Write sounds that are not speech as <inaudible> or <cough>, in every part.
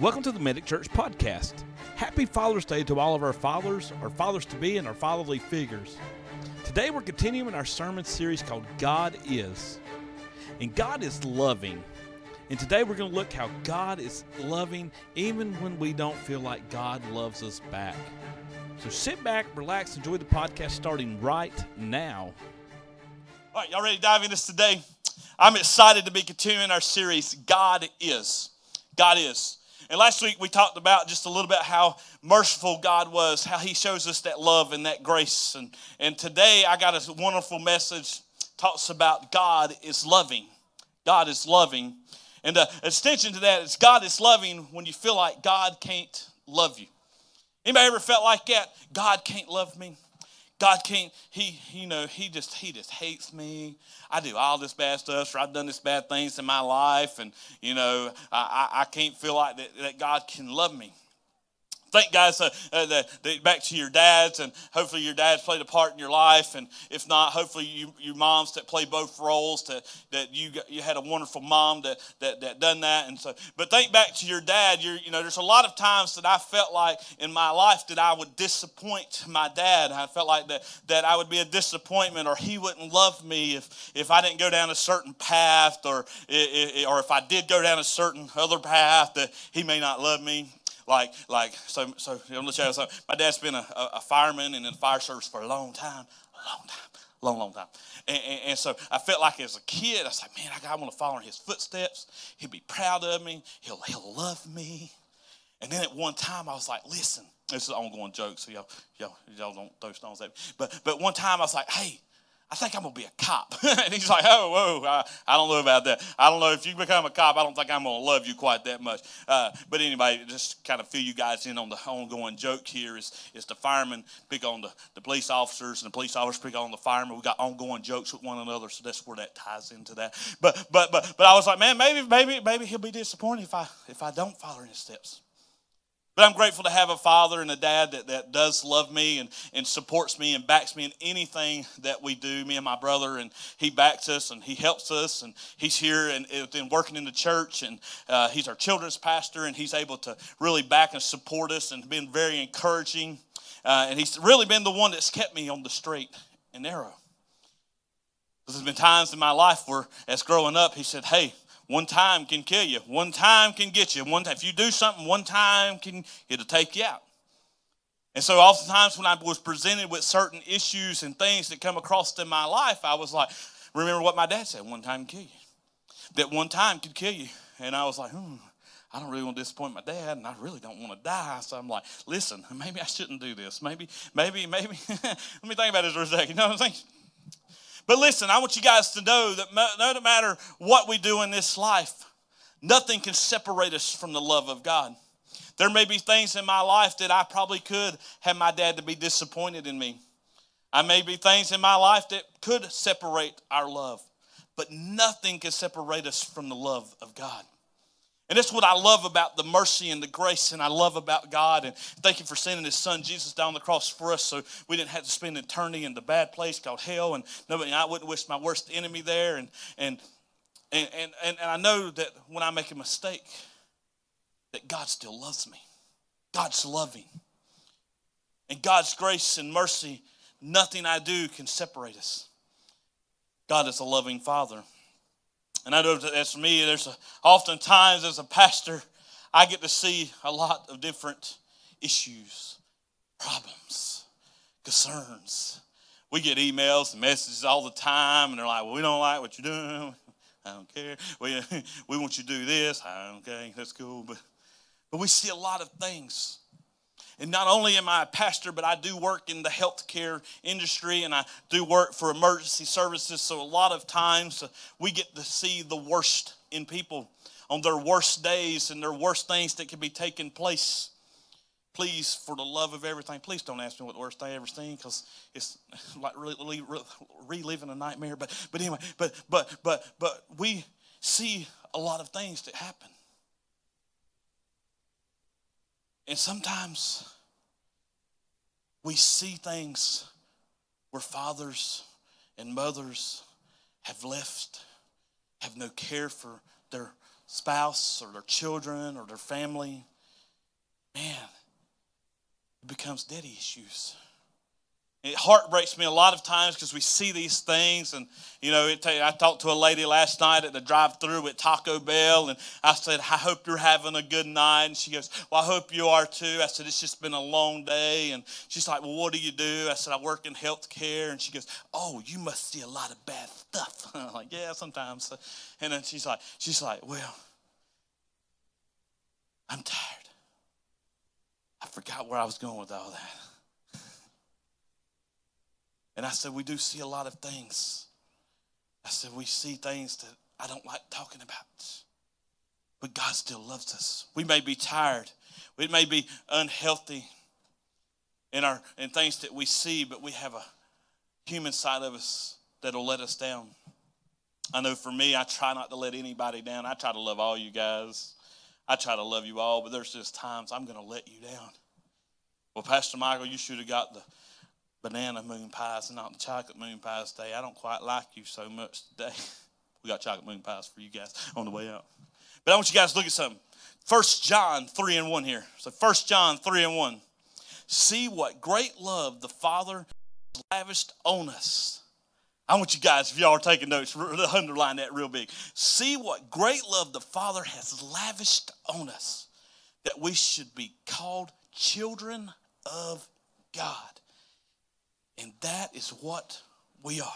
Welcome to the Medic Church podcast. Happy Father's Day to all of our fathers, our fathers to be, and our fatherly figures. Today we're continuing our sermon series called God Is. And God is loving. And today we're going to look how God is loving even when we don't feel like God loves us back. So sit back, relax, enjoy the podcast starting right now. All right, y'all ready to dive into this today? I'm excited to be continuing our series, God Is. God Is. And last week we talked about just a little bit how merciful God was, how He shows us that love and that grace. And, and today I got a wonderful message talks about God is loving. God is loving. And uh, the extension to that is God is loving when you feel like God can't love you. Anybody ever felt like that? God can't love me. God can't, he, you know, he just, he just hates me. I do all this bad stuff, or I've done this bad things in my life, and, you know, I, I, I can't feel like that, that God can love me. Thank guys uh, uh, the, the, back to your dads, and hopefully your dads played a part in your life, and if not, hopefully you, your moms that play both roles, to, that you you had a wonderful mom that, that that done that, and so. But think back to your dad. you you know, there's a lot of times that I felt like in my life that I would disappoint my dad. I felt like that that I would be a disappointment, or he wouldn't love me if if I didn't go down a certain path, or or if I did go down a certain other path, that he may not love me like like so so I'm gonna you so my dad's been a, a, fireman and in the fire service for a long time, a long time, long long time. And, and, and so I felt like as a kid, I was like, man, I, I want to follow in his footsteps. He'll be proud of me. He'll he'll love me. And then at one time, I was like, listen, this is an ongoing joke, so y'all y'all y'all don't throw stones at me. But but one time I was like, hey, I think I'm going to be a cop. <laughs> and he's like, oh, whoa, I, I, don't know about that. I don't know if you become a cop, I don't think I'm going to love you quite that much. Uh, but anyway, just kind of fill you guys in on the ongoing joke here is, is the firemen pick on the, the police officers and the police officers pick on the firemen. We got ongoing jokes with one another, so that's where that ties into that. But but but but I was like, man, maybe maybe maybe he'll be disappointed if I if I don't follow in his steps. But I'm grateful to have a father and a dad that, that does love me and, and supports me and backs me in anything that we do, me and my brother. And he backs us and he helps us. And he's here and, and working in the church. And uh, he's our children's pastor. And he's able to really back and support us and been very encouraging. Uh, and he's really been the one that's kept me on the straight and narrow. There's been times in my life where, as growing up, he said, Hey, one time can kill you. One time can get you. One time, if you do something, one time can it'll take you out. And so, oftentimes, when I was presented with certain issues and things that come across in my life, I was like, remember what my dad said: one time can kill you. That one time could kill you. And I was like, hmm, I don't really want to disappoint my dad, and I really don't want to die. So I'm like, listen, <laughs> maybe I shouldn't do this. Maybe, maybe, maybe. <laughs> Let me think about this for a second. You know what I'm saying? But listen, I want you guys to know that no matter what we do in this life, nothing can separate us from the love of God. There may be things in my life that I probably could have my dad to be disappointed in me. I may be things in my life that could separate our love, but nothing can separate us from the love of God. And that's what I love about the mercy and the grace, and I love about God. And thank you for sending His Son Jesus down the cross for us, so we didn't have to spend eternity in the bad place called hell. And nobody, I wouldn't wish my worst enemy there. And and and and and I know that when I make a mistake, that God still loves me. God's loving, and God's grace and mercy. Nothing I do can separate us. God is a loving Father. And I know that that's for me. There's a, oftentimes as a pastor, I get to see a lot of different issues, problems, concerns. We get emails and messages all the time, and they're like, well, we don't like what you're doing. <laughs> I don't care. We, <laughs> we want you to do this. Okay, that's cool. But, but we see a lot of things and not only am I a pastor, but I do work in the healthcare industry and I do work for emergency services. So a lot of times uh, we get to see the worst in people on their worst days and their worst things that can be taking place. Please, for the love of everything, please don't ask me what the worst I ever seen because it's <laughs> like really, really reliving a nightmare. But but anyway, but but but but we see a lot of things that happen. And sometimes we see things where fathers and mothers have left, have no care for their spouse or their children or their family. Man, it becomes daddy issues. It heartbreaks me a lot of times because we see these things, and you know, it, I talked to a lady last night at the drive-through at Taco Bell, and I said, "I hope you're having a good night." And she goes, "Well, I hope you are too." I said, "It's just been a long day," and she's like, "Well, what do you do?" I said, "I work in healthcare," and she goes, "Oh, you must see a lot of bad stuff." <laughs> I'm like, "Yeah, sometimes." And then she's like, "She's like, well, I'm tired. I forgot where I was going with all that." And I said, We do see a lot of things. I said, We see things that I don't like talking about. But God still loves us. We may be tired, we may be unhealthy in, our, in things that we see, but we have a human side of us that'll let us down. I know for me, I try not to let anybody down. I try to love all you guys. I try to love you all, but there's just times I'm going to let you down. Well, Pastor Michael, you should have got the banana moon pies and not the chocolate moon pies today. I don't quite like you so much today. <laughs> we got chocolate moon pies for you guys on the way out. But I want you guys to look at something. First John 3 and 1 here. So First John 3 and 1. See what great love the Father has lavished on us. I want you guys, if y'all are taking notes, <laughs> underline that real big. See what great love the Father has lavished on us, that we should be called children of God. And that is what we are.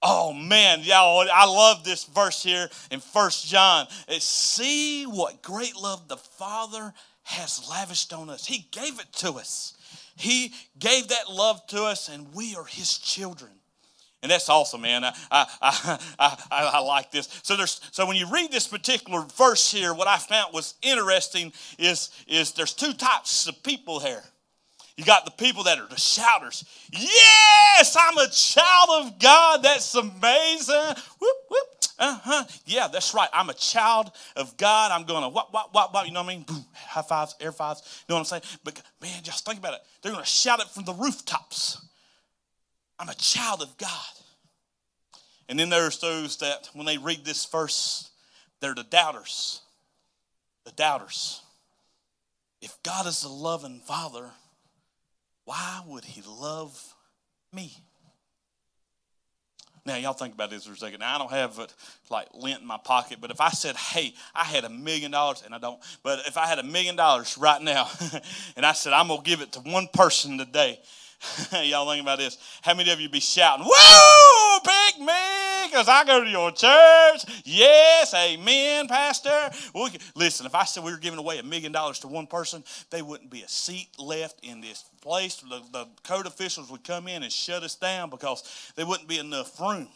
Oh man, y'all, I love this verse here in First John. It's, See what great love the Father has lavished on us. He gave it to us. He gave that love to us, and we are His children. And that's awesome, man. I, I, I, <laughs> I, I like this. So, there's, so when you read this particular verse here, what I found was interesting is, is there's two types of people here. You got the people that are the shouters. Yes, I'm a child of God. That's amazing. Whoop, whoop. Uh-huh. Yeah, that's right. I'm a child of God. I'm going to you know what I mean? Boom, high fives, air fives. You know what I'm saying? But man, just think about it. They're going to shout it from the rooftops. I'm a child of God. And then there's those that, when they read this verse, they're the doubters. The doubters. If God is the loving Father, why would he love me? Now, y'all think about this for a second. Now, I don't have like lint in my pocket, but if I said, hey, I had a million dollars, and I don't, but if I had a million dollars right now, <laughs> and I said, I'm going to give it to one person today, <laughs> Y'all think about this. How many of you be shouting, Woo, pick me, because I go to your church? Yes, amen, Pastor. Listen, if I said we were giving away a million dollars to one person, they wouldn't be a seat left in this place. The, the code officials would come in and shut us down because there wouldn't be enough room.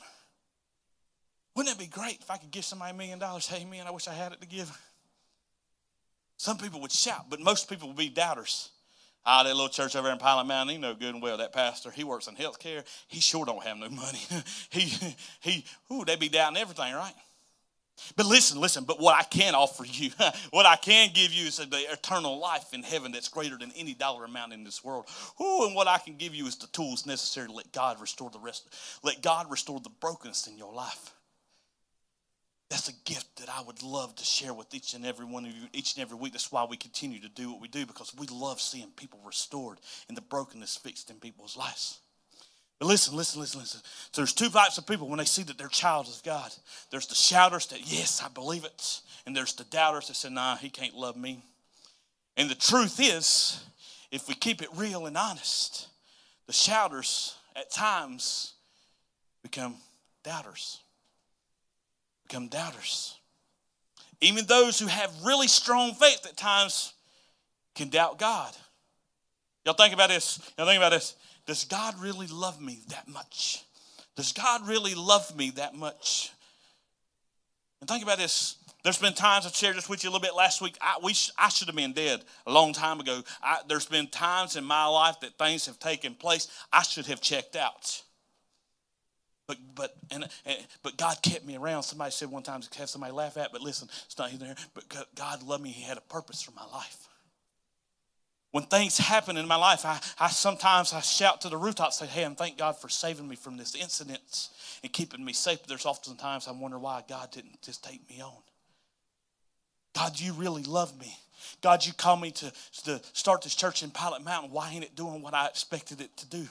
Wouldn't it be great if I could give somebody a million dollars? Hey, man, I wish I had it to give. Some people would shout, but most people would be doubters. Ah, that little church over in Pilot Mountain, he know good and well that pastor, he works in healthcare. He sure don't have no money. <laughs> he, he, ooh, they be doubting everything, right? But listen, listen, but what I can offer you, <laughs> what I can give you is the eternal life in heaven that's greater than any dollar amount in this world. Ooh, and what I can give you is the tools necessary to let God restore the rest, let God restore the brokenness in your life. That's a gift that I would love to share with each and every one of you each and every week. That's why we continue to do what we do because we love seeing people restored and the brokenness fixed in people's lives. But listen, listen, listen, listen. So there's two types of people when they see that they're child is God. There's the shouters that, yes, I believe it. And there's the doubters that say, nah, he can't love me. And the truth is, if we keep it real and honest, the shouters at times become doubters become doubters. Even those who have really strong faith at times can doubt God. Y'all think about this. Y'all think about this. Does God really love me that much? Does God really love me that much? And think about this. There's been times I've shared this with you a little bit last week. I, we, I should have been dead a long time ago. I, there's been times in my life that things have taken place. I should have checked out. But but and, and, but God kept me around. Somebody said one time to have somebody laugh at, but listen, it's not there. But God loved me. He had a purpose for my life. When things happen in my life, I, I sometimes I shout to the rooftop, say, "Hey, and thank God for saving me from this incident and keeping me safe." But there's often times I wonder why God didn't just take me on. God, you really love me. God, you called me to, to start this church in Pilot Mountain. Why ain't it doing what I expected it to do?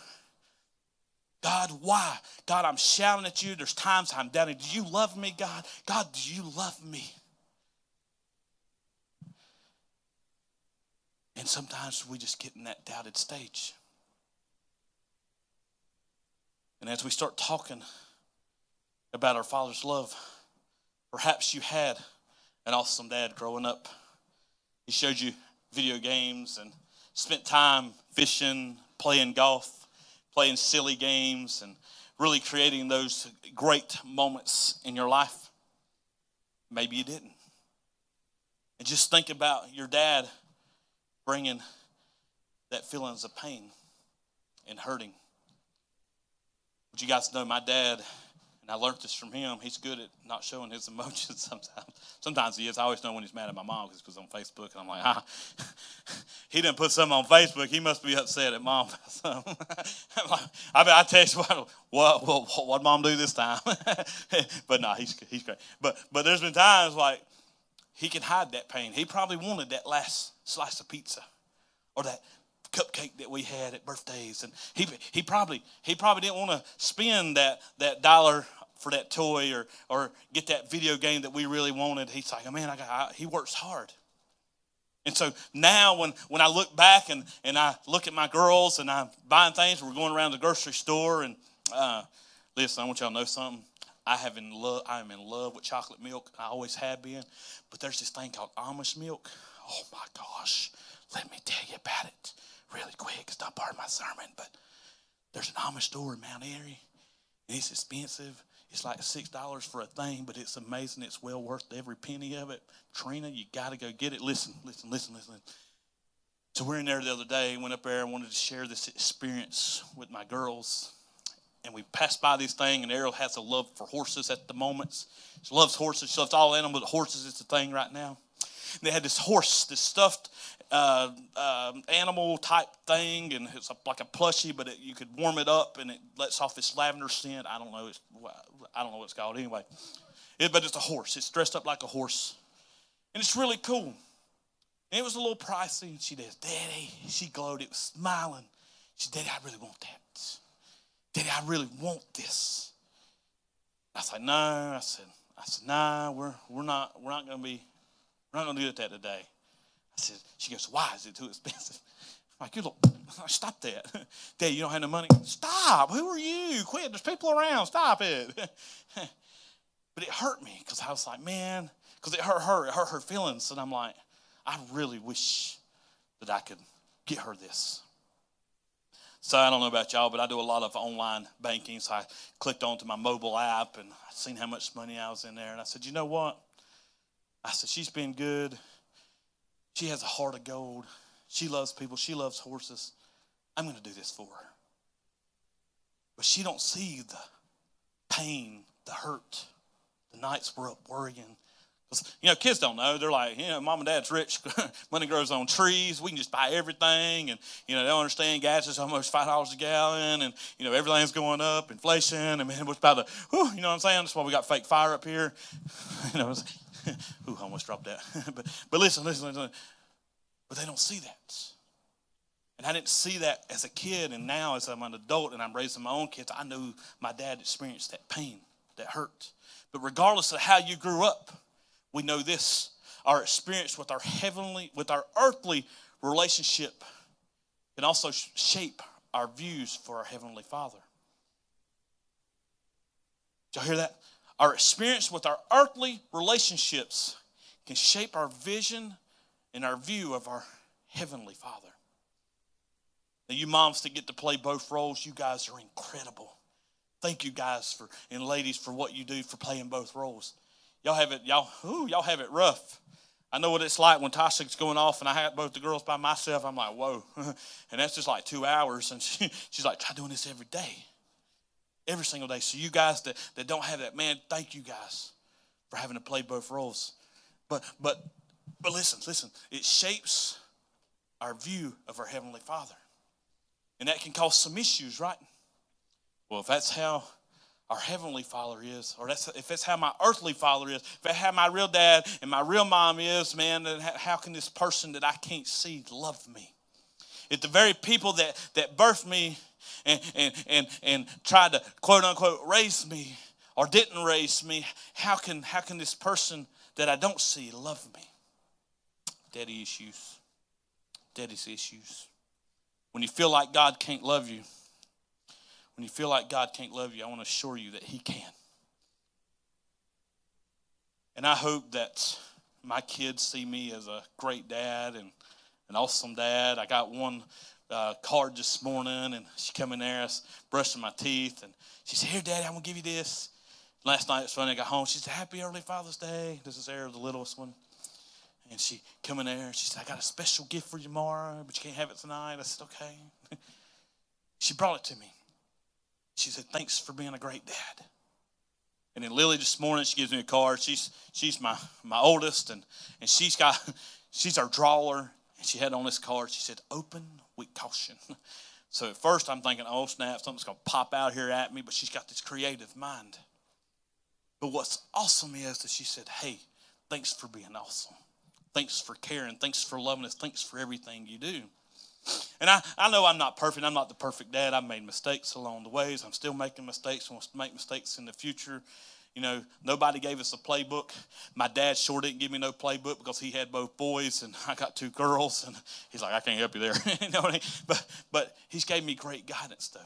God, why? God, I'm shouting at you. There's times I'm doubting. Do you love me, God? God, do you love me? And sometimes we just get in that doubted stage. And as we start talking about our Father's love, perhaps you had an awesome dad growing up. He showed you video games and spent time fishing, playing golf, playing silly games, and really creating those great moments in your life. Maybe you didn't. And just think about your dad bringing that feelings of pain and hurting. But you guys know my dad and I learned this from him. He's good at not showing his <laughs> emotions sometimes. Sometimes he is. I always know when he's mad at my mom because on Facebook. And I'm like, ah, <laughs> he didn't put something on Facebook. He must be upset at mom. <laughs> I mean, I you what, what, what, what mom do this time? but no, he's, he's great. But, but there's been times like he can hide that pain. He probably wanted that last slice of pizza or that cupcake that we had at birthdays, and he he probably he probably didn't want to spend that that dollar for that toy or or get that video game that we really wanted. He's like, oh man, I got. I, he works hard. And so now when, when I look back and, and I look at my girls and I'm buying things, we're going around the grocery store and uh, listen, I want y'all to know something. I have in love I am in love with chocolate milk. I always have been. But there's this thing called Amish milk. Oh my gosh. Let me tell you about it really quick. It's not part of my sermon, but there's an Amish store in Mount Airy, it's expensive. It's like six dollars for a thing, but it's amazing. It's well worth every penny of it. Trina, you got to go get it. Listen, listen, listen, listen. So we're in there the other day. Went up there and wanted to share this experience with my girls, and we passed by this thing. And Ariel has a love for horses at the moment. She loves horses. She loves all animals, horses is the thing right now. They had this horse, this stuffed uh, uh, animal type thing, and it's like a plushie, but it, you could warm it up and it lets off this lavender scent. I don't know. It's, I don't know what it's called anyway. It, but it's a horse. It's dressed up like a horse, and it's really cool. And it was a little pricey. And she says, "Daddy," she glowed. It was smiling. She said, "Daddy, I really want that. Daddy, I really want this." I said, "No." I said, "I said, nah. We're we're not we're not going to be we're not going to do that today." I said, she goes, why is it too expensive? I'm like, you look, stop that. <laughs> Dad, you don't have no money? Stop. Who are you? Quit. There's people around. Stop it. <laughs> but it hurt me because I was like, man, because it hurt her. It hurt her feelings. And I'm like, I really wish that I could get her this. So I don't know about y'all, but I do a lot of online banking. So I clicked onto my mobile app and I seen how much money I was in there. And I said, you know what? I said, she's been good. She has a heart of gold. She loves people. She loves horses. I'm going to do this for her. But she don't see the pain, the hurt, the nights we're up worrying. You know, kids don't know. They're like, you know, mom and dad's rich. <laughs> Money grows on trees. We can just buy everything. And, you know, they don't understand gas is almost $5 a gallon. And, you know, everything's going up, inflation. And, man, what's about to, whew, you know what I'm saying? That's why we got fake fire up here. <laughs> you know, <laughs> Ooh, I almost dropped that. <laughs> but, but listen, listen, listen. But they don't see that. And I didn't see that as a kid, and now as I'm an adult and I'm raising my own kids, I know my dad experienced that pain, that hurt. But regardless of how you grew up, we know this our experience with our heavenly, with our earthly relationship can also shape our views for our heavenly Father. Did y'all hear that? Our experience with our earthly relationships can shape our vision and our view of our Heavenly Father. Now, you moms that get to play both roles, you guys are incredible. Thank you guys for and ladies for what you do for playing both roles. Y'all have it, y'all, ooh, y'all have it rough. I know what it's like when Tasha's going off and I have both the girls by myself. I'm like, whoa. <laughs> and that's just like two hours. And she, she's like, try doing this every day every single day. So you guys that, that don't have that, man, thank you guys for having to play both roles. But but but listen, listen, it shapes our view of our Heavenly Father. And that can cause some issues, right? Well, if that's how our heavenly father is, or that's, if that's how my earthly father is, if that's how my real dad and my real mom is, man, then how can this person that I can't see love me? If the very people that, that birthed me and, and, and, and tried to quote unquote raise me or didn't raise me, how can, how can this person that I don't see love me? Daddy issues. Daddy's issues. When you feel like God can't love you, when you feel like God can't love you, I want to assure you that He can. And I hope that my kids see me as a great dad and an awesome dad. I got one uh, card this morning, and she come in there, I was brushing my teeth, and she said, "Here, Daddy, I'm gonna give you this." Last night, it's funny. I got home. She said, "Happy early Father's Day." This is Sarah, the littlest one, and she come in there. and She said, "I got a special gift for you tomorrow, but you can't have it tonight." I said, "Okay." <laughs> she brought it to me. She said, Thanks for being a great dad. And then Lily this morning, she gives me a card. She's she's my, my oldest, and, and she's got <laughs> she's our drawer. And she had on this card, she said, Open with caution. <laughs> So at first I'm thinking, oh snap, something's gonna pop out here at me, but she's got this creative mind. But what's awesome is that she said, Hey, thanks for being awesome. Thanks for caring. Thanks for loving us. Thanks for everything you do. And I, I know I'm not perfect. I'm not the perfect dad. I've made mistakes along the ways. I'm still making mistakes. Want to make mistakes in the future. You know, nobody gave us a playbook. My dad sure didn't give me no playbook because he had both boys and <laughs> I got two girls. And he's like, I can't help you there. <laughs> you know I mean? But but he's gave me great guidance though.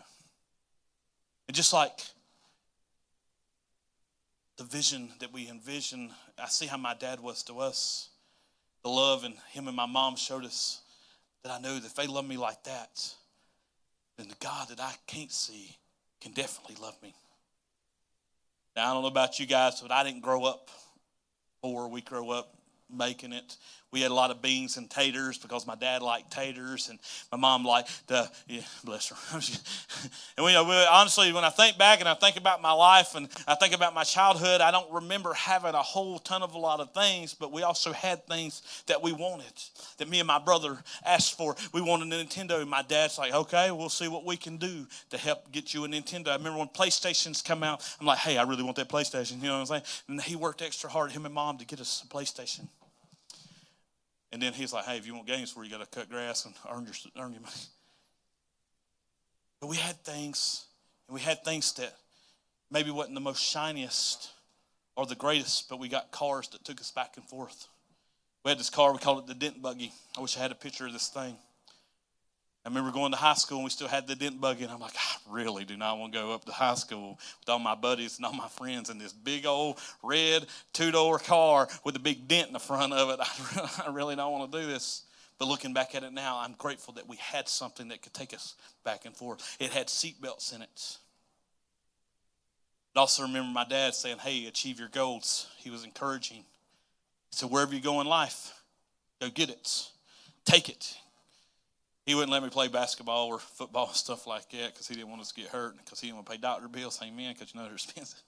And just like the vision that we envision, I see how my dad was to us. The love and him and my mom showed us that I know that if they love me like that, then the God that I can't see can definitely love me. Now, I don't know about you guys, but I didn't grow up poor. We grew up making it. We had a lot of beans and taters because my dad liked taters and my mom liked the, yeah, bless her. <laughs> and we, we, honestly, when I think back and I think about my life and I think about my childhood, I don't remember having a whole ton of a lot of things, but we also had things that we wanted that me and my brother asked for. We wanted a Nintendo. And my dad's like, okay, we'll see what we can do to help get you a Nintendo. I remember when PlayStations come out, I'm like, hey, I really want that PlayStation. You know what I'm saying? And he worked extra hard, him and mom, to get us a PlayStation. And then he's like, hey, if you want games where you got to cut grass and earn your, earn your money. But we had things, and we had things that maybe wasn't the most shiniest or the greatest, but we got cars that took us back and forth. We had this car, we called it the dent buggy. I wish I had a picture of this thing. I remember going to high school and we still had the dent buggy, and I'm like, I really do not want to go up to high school with all my buddies and all my friends in this big old red two door car with a big dent in the front of it. <laughs> I really don't want to do this. But looking back at it now, I'm grateful that we had something that could take us back and forth. It had seat belts in it. I also remember my dad saying, Hey, achieve your goals. He was encouraging. He said, Wherever you go in life, go get it. Take it. He wouldn't let me play basketball or football <laughs> stuff like that because he didn't want us to get hurt because he didn't want to pay doctor bills. Amen, because you know they're <laughs> expensive.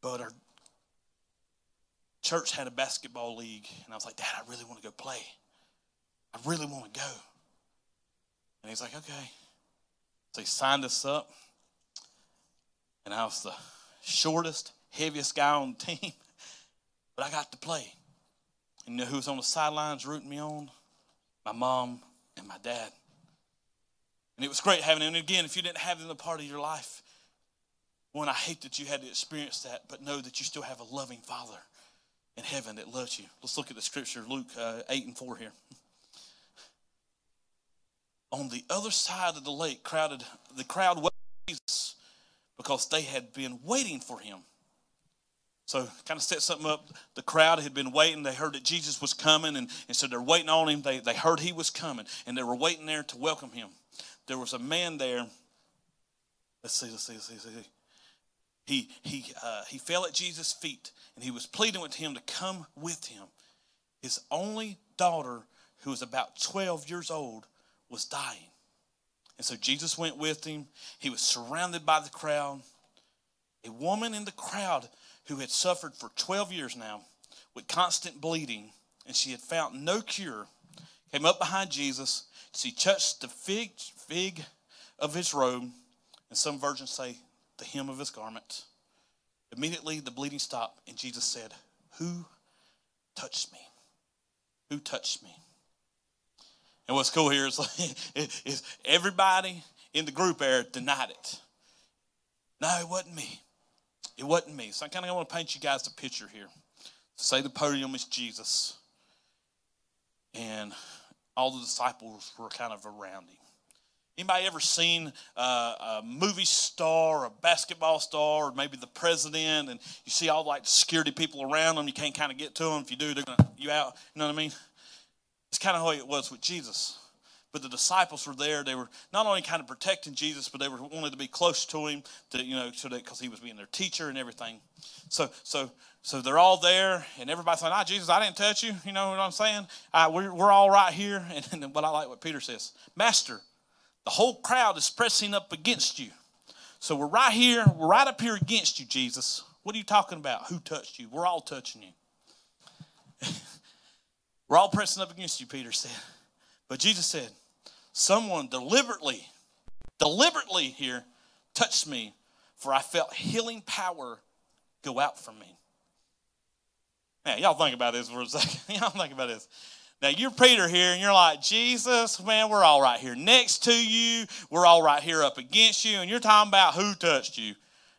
But our church had a basketball league, and I was like, Dad, I really want to go play. I really want to go. And he's like, okay. So he signed us up, and I was the shortest, heaviest guy on the <laughs> team, but I got to play. And you know who was on the sidelines rooting me on? My mom and my dad. And it was great having them. And again, if you didn't have them a part of your life, one, I hate that you had to experience that, but know that you still have a loving Father in heaven that loves you. Let's look at the scripture, Luke uh, 8 and 4 here. On the other side of the lake, crowded the crowd waited Jesus because they had been waiting for him. So kind of set something up. The crowd had been waiting. They heard that Jesus was coming, and, and so they're waiting on him. They, they heard he was coming, and they were waiting there to welcome him. There was a man there. Let's see, let's see, let's see. Let's see. He, he, uh, he fell at Jesus' feet, and he was pleading with him to come with him. His only daughter, who was about 12 years old, was dying. And so Jesus went with him. He was surrounded by the crowd. A woman in the crowd who had suffered for 12 years now with constant bleeding, and she had found no cure, came up behind Jesus. She touched the fig, fig of his robe, and some versions say the hem of his garment. Immediately the bleeding stopped, and Jesus said, Who touched me? Who touched me? And what's cool here is, <laughs> is everybody in the group there denied it. No, it wasn't me. It wasn't me. So I kind of want to paint you guys a picture here. Say the podium is Jesus, and all the disciples were kind of around him. Anybody ever seen uh, a movie star, a basketball star, or maybe the president, and you see all like security people around them? You can't kind of get to them. If you do, they're gonna you out. You know what I mean? It's kind of how it was with Jesus. But the disciples were there. They were not only kind of protecting Jesus, but they were wanted to be close to him, to you know, so that because he was being their teacher and everything. So, so, so they're all there, and everybody's saying, "Ah, Jesus, I didn't touch you." You know what I'm saying? Uh, we're we're all right here. <laughs> And, and what I like what Peter says, Master, the whole crowd is pressing up against you. So we're right here. We're right up here against you, Jesus. What are you talking about? Who touched you? We're all touching you. <laughs> we're all pressing up against you, Peter said. But Jesus said, Someone deliberately, deliberately here touched me, for I felt healing power go out from me. Man, y'all think about this for a <laughs> second. y'all think about this. Now you're Peter here, and you're like, Jesus, man, we're all right here next to you. We're all right here up against you, and you're talking about who touched you.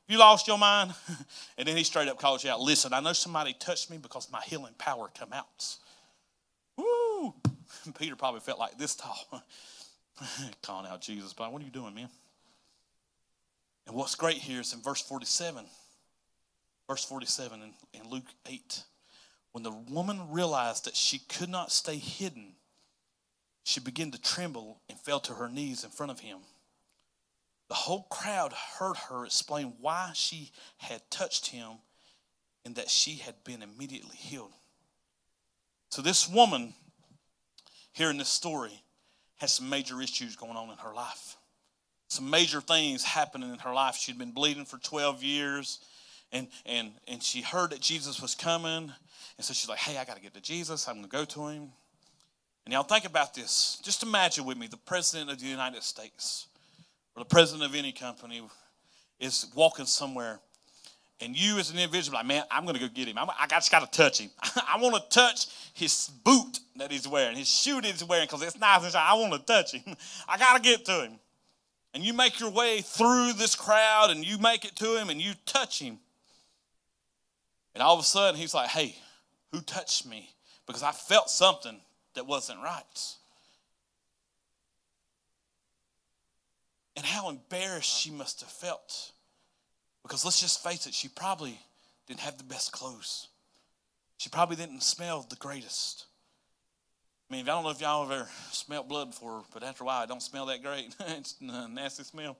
You lost your mind? <laughs> and then he straight up calls you out. Listen, I know somebody touched me because my healing power come out. Woo! <laughs> Peter probably felt like this tall. <laughs> calling out Jesus, but what are you doing, man? And what's great here is in verse 47. Verse 47 in, in Luke 8. When the woman realized that she could not stay hidden, she began to tremble and fell to her knees in front of him. The whole crowd heard her explain why she had touched him and that she had been immediately healed. So, this woman here in this story has some major issues going on in her life. Some major things happening in her life. She'd been bleeding for 12 years, and, and, and she heard that Jesus was coming. And so she's like, hey, I got to get to Jesus. I'm going to go to him. And y'all think about this. Just imagine with me the president of the United States or the president of any company is walking somewhere and you as an individual, like, man, I'm going to go get him. I'm, i just got to touch him. <laughs> I want to touch his boot that he's wearing, his shoe that he's wearing, because it's nice and shiny. I want to touch him. <laughs> I got to get to him. And you make your way through this crowd and you make it to him and you touch him. And all of a sudden, he's like, hey, who touched me? Because I felt something that wasn't right. And how embarrassed she must have felt because let's just face it, she probably didn't have the best clothes. She probably didn't smell the greatest. I mean, I don't know if y'all ever smelled blood before, but after a while, it don't smell that great. <laughs> it's a nasty smell.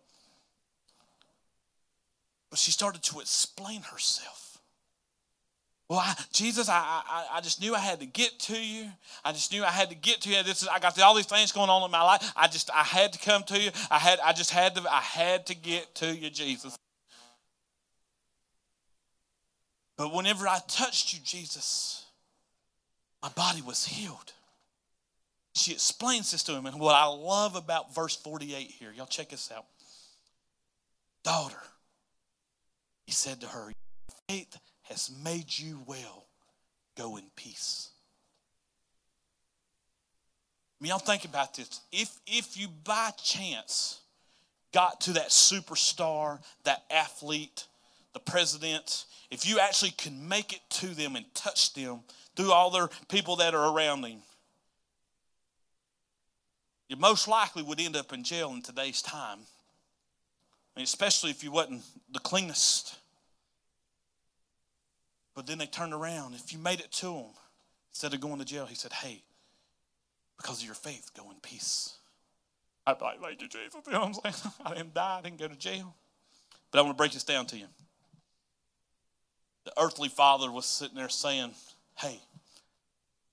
But she started to explain herself. Well, I, Jesus, I, I, I just knew I had to get to you. I just knew I had to get to you. This is, I got all these things going on in my life. I just, I had to come to you. I had, I just had to, I had to get to you, Jesus. But whenever I touched you, Jesus, my body was healed. She explains this to him. And what I love about verse 48 here, y'all check this out. Daughter, he said to her, faith has made you well. Go in peace. I mean, y'all think about this. If, if you by chance got to that superstar, that athlete, the president, if you actually can make it to them and touch them through all their people that are around them, you most likely would end up in jail in today's time. Especially if you wasn't the cleanest. But then they turned around. If you made it to them, instead of going to jail, he said, Hey, because of your faith, go in peace. I'd be like, Thank you, Jesus. <laughs> You know what I'm saying? <laughs> I didn't die, I didn't go to jail. But I want to break this down to you the earthly father was sitting there saying, Hey,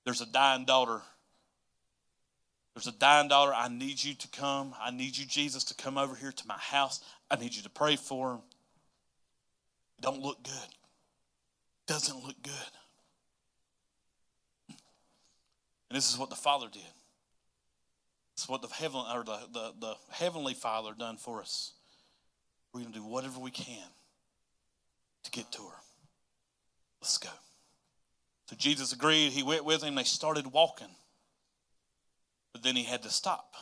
there's a dying daughter. There's a dying daughter. I need you to come. I need you, Jesus, to come over here to my house. I need you to pray for him. Don't look good. Doesn't look good. And this is what the Father did. It's what the heaven or the, the, the heavenly Father done for us. We're to do whatever we can to get to her. Let's go. So Jesus agreed. He went with him. They started walking. But then he had to stop.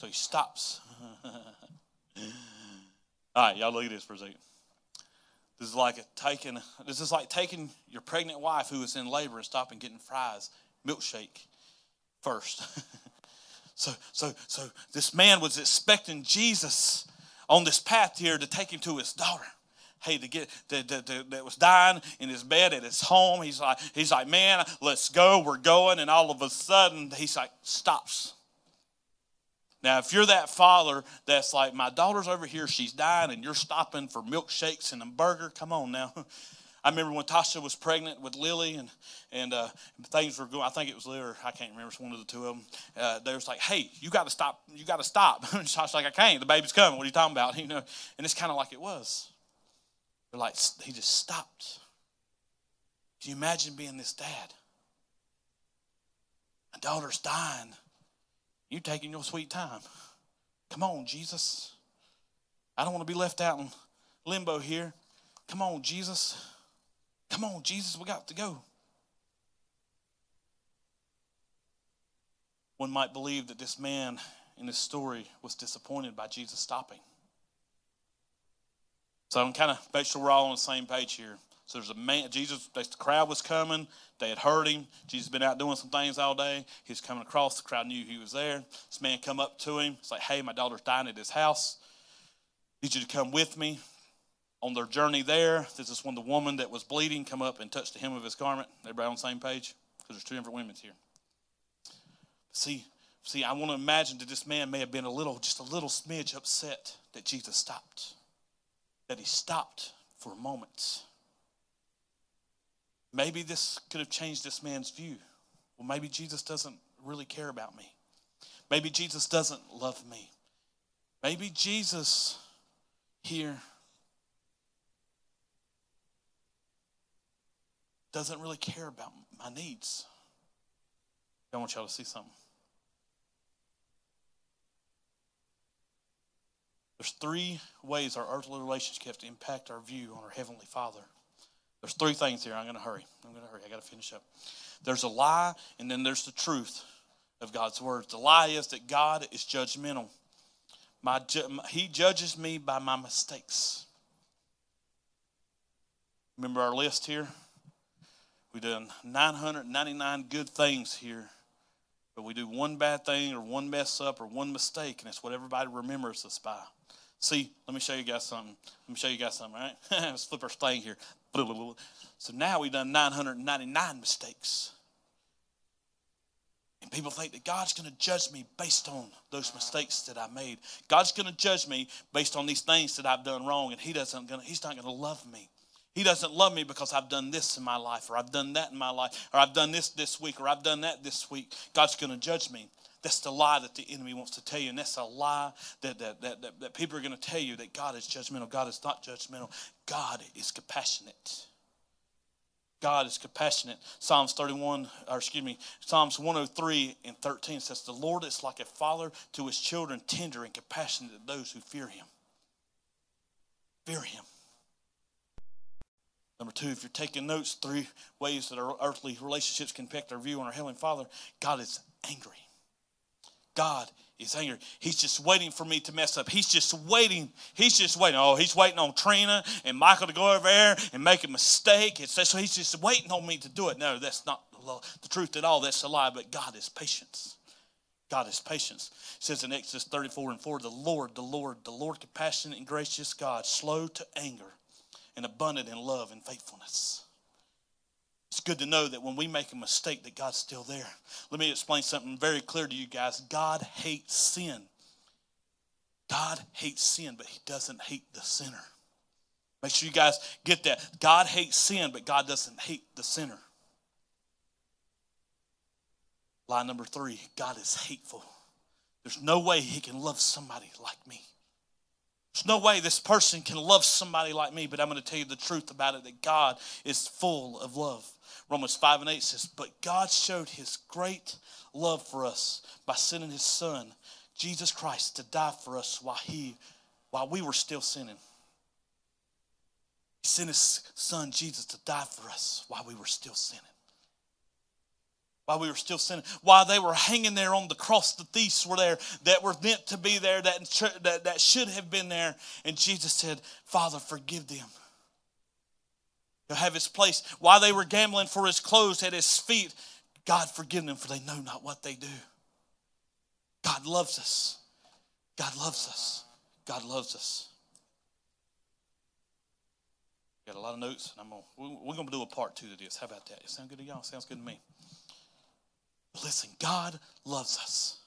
So he stops. <laughs> All right, y'all look at this for a second. This is like taking this is like taking your pregnant wife who is in labor and stopping getting fries, milkshake first. <laughs> so so so this man was expecting Jesus on this path here to take him to his daughter. Hey, to get that, was dying in his bed at his home. He's like, he's like, man, let's go. We're going, and all of a sudden, he's like, stops. Now, if you're that father that's like, my daughter's over here, she's dying, and you're stopping for milkshakes and a burger, come on now. <laughs> I remember when Tasha was pregnant with Lily and, and uh, things were going, I think it was Lily or I can't remember, it's one of the two of them. Uh, they was like, hey, you got to stop, you got to stop. <laughs> and Tasha's like, I can't, the baby's coming, what are you talking about? <laughs> You know, and it's kind of like it was. They're like, he just stopped. Can you imagine being this dad? A daughter's dying. You're taking your sweet time. Come on, Jesus. I don't want to be left out in limbo here. Come on, Jesus. Come on, Jesus, we got to go. One might believe that this man in this story was disappointed by Jesus stopping. So I'm kind of make sure we're all on the same page here. So there's a man, Jesus, the crowd was coming. They had heard him. Jesus had been out doing some things all day. He was coming across. The crowd knew he was there. This man come up to him. It's like, hey, my daughter's dying at his house. Need you to come with me. On their journey there, this is when the woman that was bleeding come up and touched the hem of his garment. Everybody on the same page? Because there's two different women here. See, see, I want to imagine that this man may have been a little, just a little smidge upset that Jesus stopped. That he stopped for a moment. Maybe this could have changed this man's view. Well, maybe Jesus doesn't really care about me. Maybe Jesus doesn't love me. Maybe Jesus here doesn't really care about my needs. I want y'all to see something. There's three ways our earthly relationships impact our view on our Heavenly Father. There's three things here. I'm going to hurry. I'm going to hurry. I got to finish up. There's a lie, and then there's the truth of God's word. The lie is that God is judgmental. My, he judges me by my mistakes. Remember our list here? We've done 999 good things here, but we do one bad thing or one mess up or one mistake, and it's what everybody remembers us by. See, let me show you guys something. Let me show you guys something, right? <laughs> Let's flip our thing here. So now we've done 999 mistakes. And people think that God's going to judge me based on those mistakes that I made. God's going to judge me based on these things that I've done wrong, and He doesn't. Gonna, he's not going to love me. He doesn't love me because I've done this in my life, or I've done that in my life, or I've done this this week, or I've done that this week. God's going to judge me. That's the lie that the enemy wants to tell you. And that's a lie that, that, that, that, that people are going to tell you that God is judgmental. God is not judgmental. God is compassionate. God is compassionate. Psalms 31, or excuse me, Psalms 103 and 13 says, The Lord is like a father to his children, tender and compassionate to those who fear him. Fear him. Number two, if you're taking notes, three ways that our earthly relationships can affect our view on our Heavenly Father. God is angry. God is angry. He's just waiting for me to mess up. He's just waiting. He's just waiting. Oh, he's waiting on Trina and Michael to go over there and make a mistake. It's, so he's just waiting on me to do it. No, that's not the truth at all. That's a lie. But God is patience. God is patience. It says in Exodus 34 and 4, the Lord, the Lord, the Lord, compassionate and gracious God, slow to anger and abundant in love and faithfulness. It's good to know that when we make a mistake that God's still there. Let me explain something very clear to you guys. God hates sin. God hates sin, but he doesn't hate the sinner. Make sure you guys get that. God hates sin, but God doesn't hate the sinner. Lie number three God is hateful. There's no way he can love somebody like me. There's no way this person can love somebody like me, but I'm going to tell you the truth about it that God is full of love. Romans 5 and 8 says, But God showed his great love for us by sending his son, Jesus Christ, to die for us while he while we were still sinning. He sent his son Jesus to die for us while we were still sinning. While we were still sinning, while they were hanging there on the cross, the thieves were there that were meant to be there, that, that, that should have been there. And Jesus said, Father, forgive them. He'll have his place. While they were gambling for his clothes at his feet, God forgive them, for they know not what they do. God loves us. God loves us. God loves us. Got a lot of notes, and I'm gonna, we're going to do a part two to this. How about that? It sound good to y'all? Sounds good to me. But listen, God loves us.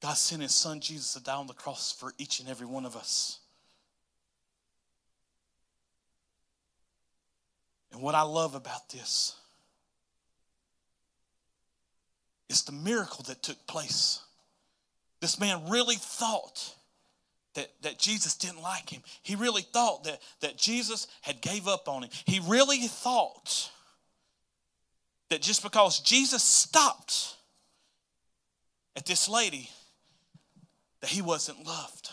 God sent His Son Jesus to die on the cross for each and every one of us. And what I love about this is the miracle that took place. This man really thought that, that Jesus didn't like him. He really thought that, that Jesus had gave up on him. He really thought that just because Jesus stopped at this lady, that he wasn't loved.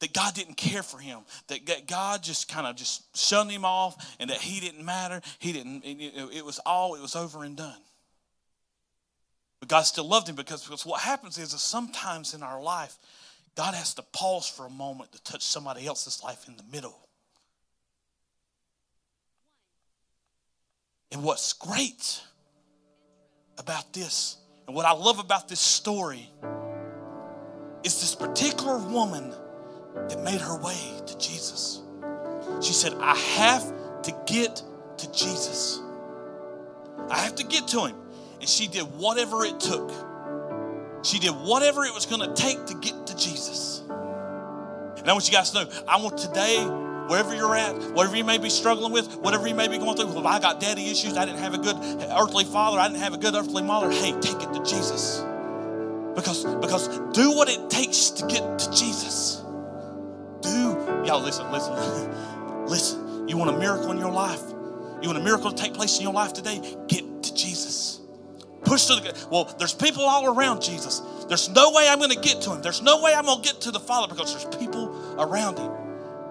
That God didn't care for him. That God just kind of just shunned him off and that he didn't matter. He didn't, it was all, it was over and done. But God still loved him because, because what happens is that sometimes in our life, God has to pause for a moment to touch somebody else's life in the middle. And what's great about this, and what I love about this story, is this particular woman that made her way to Jesus. She said, I have to get to Jesus. I have to get to him. And she did whatever it took. She did whatever it was going to take to get to Jesus. And I want you guys to know, I want today, wherever you're at, whatever you may be struggling with, whatever you may be going through, if I got daddy issues, I didn't have a good earthly father, I didn't have a good earthly mother, hey, take it to Jesus. Because, because do what it takes to get to Jesus. Do, y'all listen, listen, <laughs> listen. You want a miracle in your life? You want a miracle to take place in your life today? Get to Jesus. Push to the well, there's people all around Jesus. There's no way I'm going to get to him. There's no way I'm going to get to the Father because there's people around him.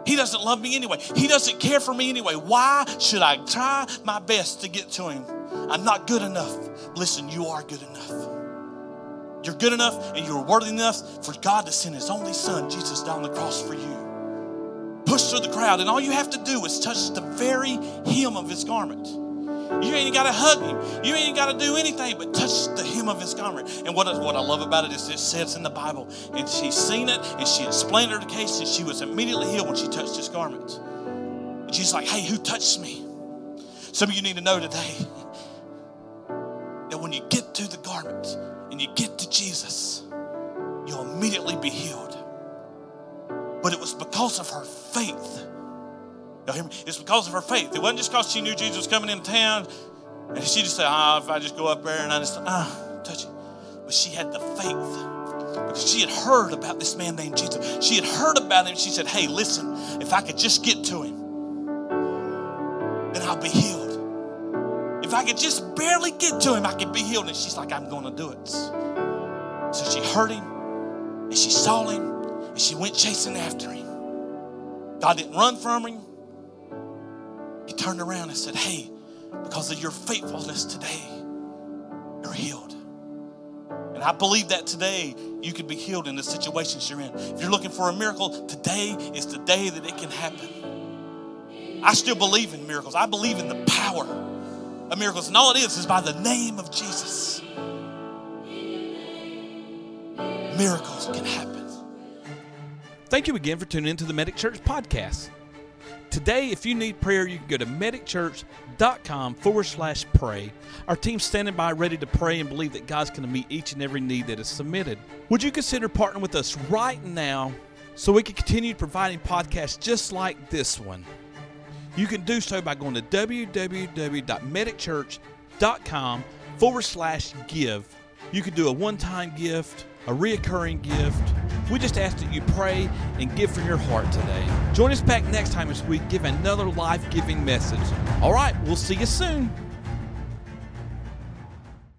He doesn't love me anyway. He doesn't care for me anyway. Why should I try my best to get to him? I'm not good enough. Listen, you are good enough. You're good enough and you're worthy enough for God to send his only son, Jesus, down the cross for you. Push through the crowd, and all you have to do is touch the very hem of his garment. You ain't got to hug him. You ain't got to do anything but touch the hem of his garment. And what, what I love about it is it says in the Bible, and she's seen it, and she explained her case, and she was immediately healed when she touched his garment. And she's like, hey, who touched me? Some of you need to know today <laughs> that when you get to the garment and you get to Jesus, you'll immediately be healed. But it was because of her faith Y'all hear me? It's because of her faith. It wasn't just because she knew Jesus was coming into town and she just said, ah, if I just go up there and I just, ah, touch it. But she had the faith because she had heard about this man named Jesus. She had heard about him. She said, hey, listen, if I could just get to him, then I'll be healed. If I could just barely get to him, I could be healed. And she's like, I'm going to do it. So she heard him and she saw him and she went chasing after him. God didn't run from him. He turned around and said, Hey, because of your faithfulness today, you're healed. And I believe that today you could be healed in the situations you're in. If you're looking for a miracle, today is the day that it can happen. I still believe in miracles. I believe in the power of miracles. And all it is is by the name of Jesus. Miracles can happen. Thank you again for tuning into the Medic Church podcast. Today, if you need prayer, you can go to medicchurch.com forward slash pray. Our team's standing by ready to pray and believe that God's going to meet each and every need that is submitted. Would you consider partnering with us right now so we can continue providing podcasts just like this one? You can do so by going to www.medicchurch.com forward slash give. You can do a one time gift, a reoccurring gift we just ask that you pray and give from your heart today. Join us back next time as we give another life giving message. All right, we'll see you soon.